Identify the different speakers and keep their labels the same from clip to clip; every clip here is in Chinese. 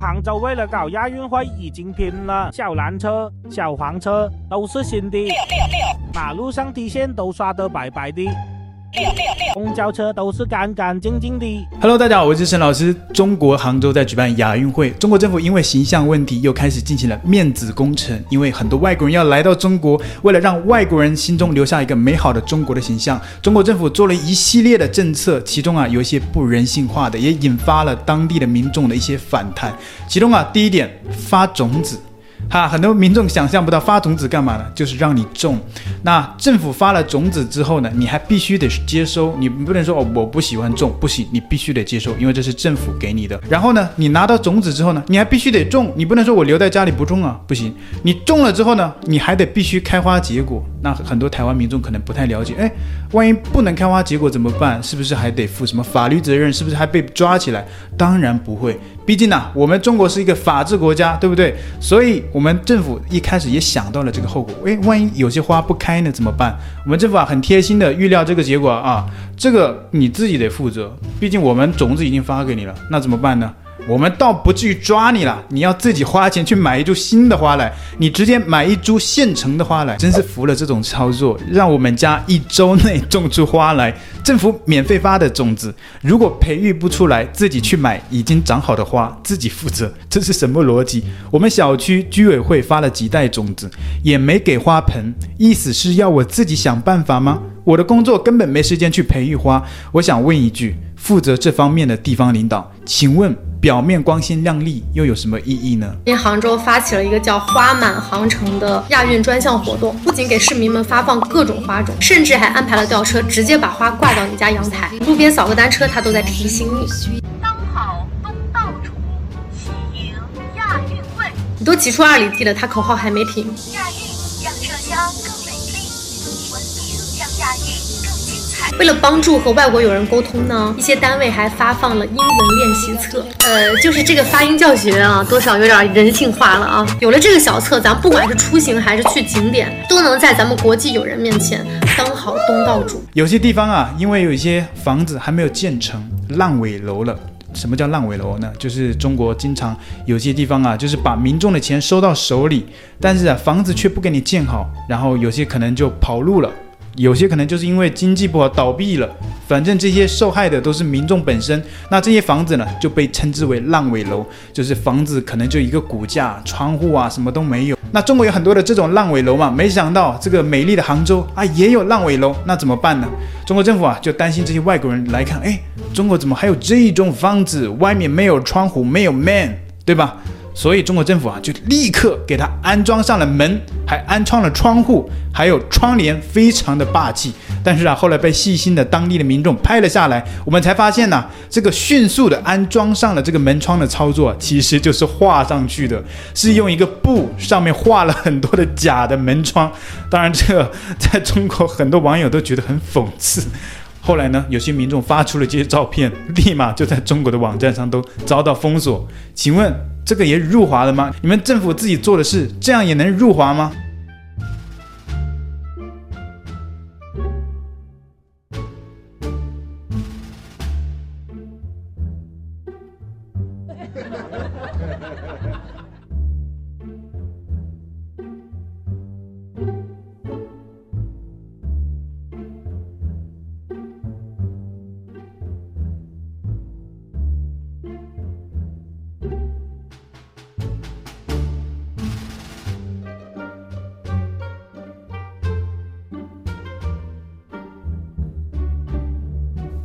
Speaker 1: 杭州为了搞亚运会已经拼了，小蓝车、小黄车都是新的，马路上的线都刷的白白的。公交车都是干干净净的。
Speaker 2: Hello，大家好，我是沈老师。中国杭州在举办亚运会，中国政府因为形象问题又开始进行了面子工程。因为很多外国人要来到中国，为了让外国人心中留下一个美好的中国的形象，中国政府做了一系列的政策，其中啊有一些不人性化的，也引发了当地的民众的一些反弹。其中啊第一点，发种子。哈，很多民众想象不到发种子干嘛呢？就是让你种。那政府发了种子之后呢，你还必须得接收，你不能说哦，我不喜欢种，不行，你必须得接收，因为这是政府给你的。然后呢，你拿到种子之后呢，你还必须得种，你不能说我留在家里不种啊，不行。你种了之后呢，你还得必须开花结果。那很多台湾民众可能不太了解，哎，万一不能开花结果怎么办？是不是还得负什么法律责任？是不是还被抓起来？当然不会，毕竟呢、我们中国是一个法治国家，对不对？所以，我们政府一开始也想到了这个后果。诶，万一有些花不开呢，怎么办？我们政府啊，很贴心的预料这个结果啊，这个你自己得负责。毕竟我们种子已经发给你了，那怎么办呢？我们倒不至于抓你了，你要自己花钱去买一株新的花来，你直接买一株现成的花来，真是服了这种操作，让我们家一周内种出花来，政府免费发的种子，如果培育不出来，自己去买已经长好的花，自己负责，这是什么逻辑？我们小区居委会发了几袋种子，也没给花盆，意思是要我自己想办法吗？我的工作根本没时间去培育花，我想问一句，负责这方面的地方领导，请问？表面光鲜亮丽又有什么意义呢？
Speaker 3: 因为杭州发起了一个叫“花满杭城”的亚运专项活动，不仅给市民们发放各种花种，甚至还安排了吊车，直接把花挂到你家阳台。路边扫个单车，他都在提醒你。当好东道主，喜迎亚运会。你都骑出二里地了，他口号还没停。亚运为了帮助和外国友人沟通呢，一些单位还发放了英文练习册。呃，就是这个发音教学啊，多少有点人性化了啊。有了这个小册，咱不管是出行还是去景点，都能在咱们国际友人面前当好东道主。
Speaker 2: 有些地方啊，因为有一些房子还没有建成，烂尾楼了。什么叫烂尾楼呢？就是中国经常有些地方啊，就是把民众的钱收到手里，但是啊，房子却不给你建好，然后有些可能就跑路了。有些可能就是因为经济不好倒闭了，反正这些受害的都是民众本身。那这些房子呢，就被称之为烂尾楼，就是房子可能就一个骨架，窗户啊什么都没有。那中国有很多的这种烂尾楼嘛，没想到这个美丽的杭州啊也有烂尾楼，那怎么办呢？中国政府啊就担心这些外国人来看，哎，中国怎么还有这种房子，外面没有窗户，没有门，对吧？所以中国政府啊，就立刻给他安装上了门，还安装了窗户，还有窗帘，非常的霸气。但是啊，后来被细心的当地的民众拍了下来，我们才发现呢、这个迅速的安装上了这个门窗的操作，其实就是画上去的，是用一个布上面画了很多的假的门窗。当然，这个在中国很多网友都觉得很讽刺。后来呢，有些民众发出了这些照片，立马就在中国的网站上都遭到封锁。请问？这个也入华了吗？你们政府自己做的事，这样也能入华吗？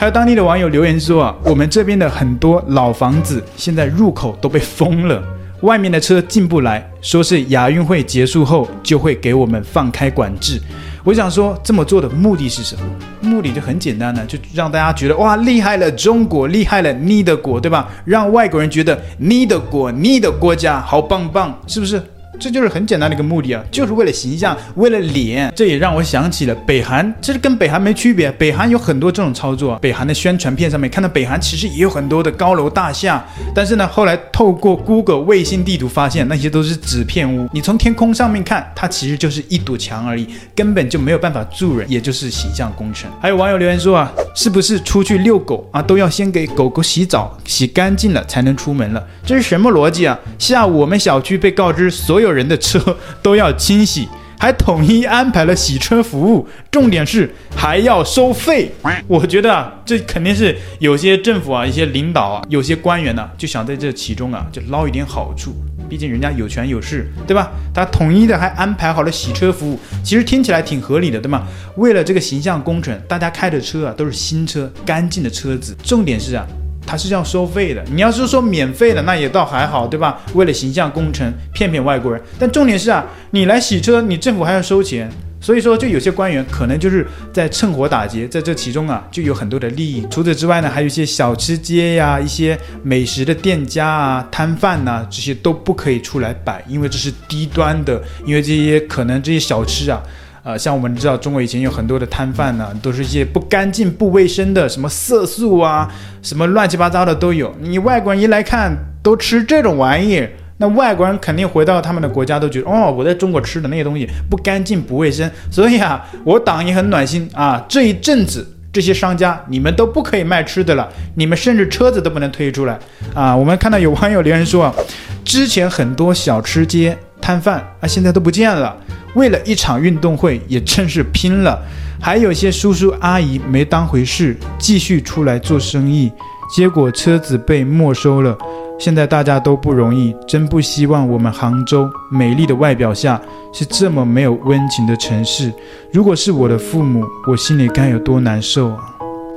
Speaker 2: 还有当地的网友留言说啊，我们这边的很多老房子现在入口都被封了，外面的车进不来，说是亚运会结束后就会给我们放开管制。我想说，这么做的目的是什么？目的就很简单呢，就让大家觉得哇，厉害了，中国厉害了，你的国，对吧？让外国人觉得你的国，你的国家好棒棒，是不是？这就是很简单的一个目的啊，就是为了形象，为了脸。这也让我想起了北韩，其实跟北韩没区别。北韩有很多这种操作，北韩的宣传片上面看到北韩其实也有很多的高楼大厦，但是呢，后来透过 Google 卫星地图发现那些都是纸片屋。你从天空上面看，它其实就是一堵墙而已，根本就没有办法住人，也就是形象工程。还有网友留言说啊，是不是出去遛狗啊都要先给狗狗洗澡，洗干净了才能出门了？这是什么逻辑啊？下午我们小区被告知所所有人的车都要清洗，还统一安排了洗车服务，重点是还要收费。我觉得啊，这肯定是有些政府啊、一些领导啊、有些官员呢、就想在这其中啊，就捞一点好处。毕竟人家有权有势，对吧？他统一的还安排好了洗车服务，其实听起来挺合理的，对吗？为了这个形象工程，大家开的车啊都是新车，干净的车子。重点是啊。它是要收费的，你要是说免费的，那也倒还好，对吧？为了形象工程骗骗外国人，但重点是啊，你来洗车，你政府还要收钱，所以说就有些官员可能就是在趁火打劫，在这其中啊就有很多的利益。除此之外呢，还有一些小吃街呀、啊，一些美食的店家啊、摊贩呐，这些都不可以出来摆，因为这是低端的，因为这些可能这些小吃啊。呃，像我们知道，中国以前有很多的摊贩呢，都是一些不干净、不卫生的，什么色素啊，什么乱七八糟的都有。你外国人一来看，都吃这种玩意儿，那外国人肯定回到他们的国家都觉得，哦，我在中国吃的那些东西不干净、不卫生。所以啊，我党也很暖心啊，这一阵子这些商家你们都不可以卖吃的了，你们甚至车子都不能推出来啊。我们看到有网友留言说，之前很多小吃街摊贩啊，现在都不见了。为了一场运动会，也真是拼了。还有些叔叔阿姨没当回事，继续出来做生意，结果车子被没收了。现在大家都不容易，真不希望我们杭州美丽的外表下是这么没有温情的城市。如果是我的父母，我心里该有多难受啊！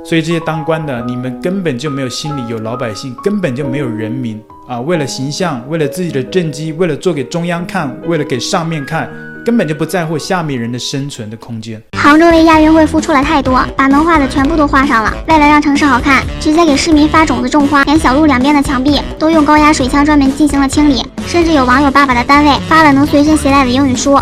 Speaker 2: 所以这些当官的，你们根本就没有心里有老百姓，根本就没有人民啊！为了形象，为了自己的政绩，为了做给中央看，为了给上面看。根本就不在乎下面人的生存的空间。
Speaker 4: 杭州为亚运会付出了太多，把能画的全部都画上了。为了让城市好看，直接给市民发种子种花，连小路两边的墙壁都用高压水枪专门进行了清理。甚至有网友爸爸的单位发了能随身携带的英语书。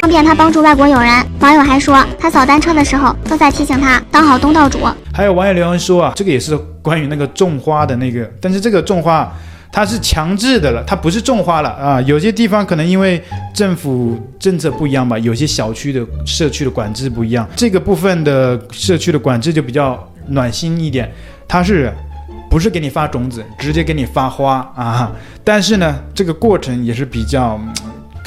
Speaker 4: 方便他帮助外国友人。网友还说，他扫单车的时候都在提醒他当好东道主。
Speaker 2: 还有网友留言说啊，这个也是关于那个种花的那个，但是这个种花。它是强制的了，它不是种花了啊。有些地方可能因为政府政策不一样吧，有些小区的社区的管制不一样，这个部分的社区的管制就比较暖心一点。它是不是给你发种子，直接给你发花啊？但是呢，这个过程也是比较。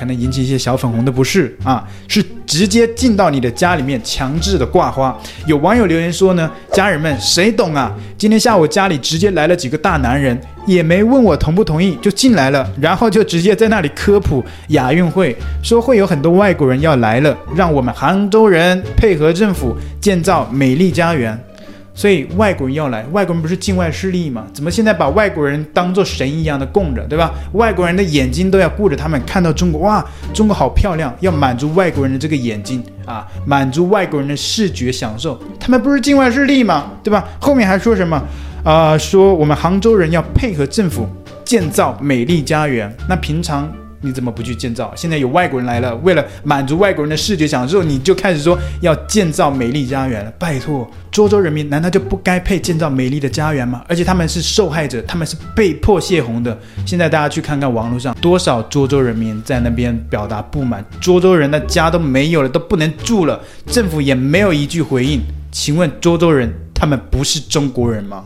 Speaker 2: 可能引起一些小粉红的不适啊，是直接进到你的家里面强制的挂花。有网友留言说呢，家人们谁懂啊？今天下午家里直接来了几个大男人，也没问我同不同意就进来了，然后就直接在那里科普亚运会，说会有很多外国人要来了，让我们杭州人配合政府建造美丽家园。所以外国人要来，外国人不是境外势力吗？怎么现在把外国人当做神一样的供着，对吧？外国人的眼睛都要顾着他们，看到中国，哇，中国好漂亮，要满足外国人的这个眼睛啊，满足外国人的视觉享受。他们不是境外势力吗？对吧？后面还说什么？啊、说我们杭州人要配合政府建造美丽家园。那平常。你怎么不去建造？现在有外国人来了，为了满足外国人的视觉享受，你就开始说要建造美丽家园了。拜托，涿州人民难道就不该配建造美丽的家园吗？而且他们是受害者，他们是被迫泄洪的。现在大家去看看网络上多少涿州人民在那边表达不满，涿州人的家都没有了，都不能住了，政府也没有一句回应。请问涿州人他们不是中国人吗？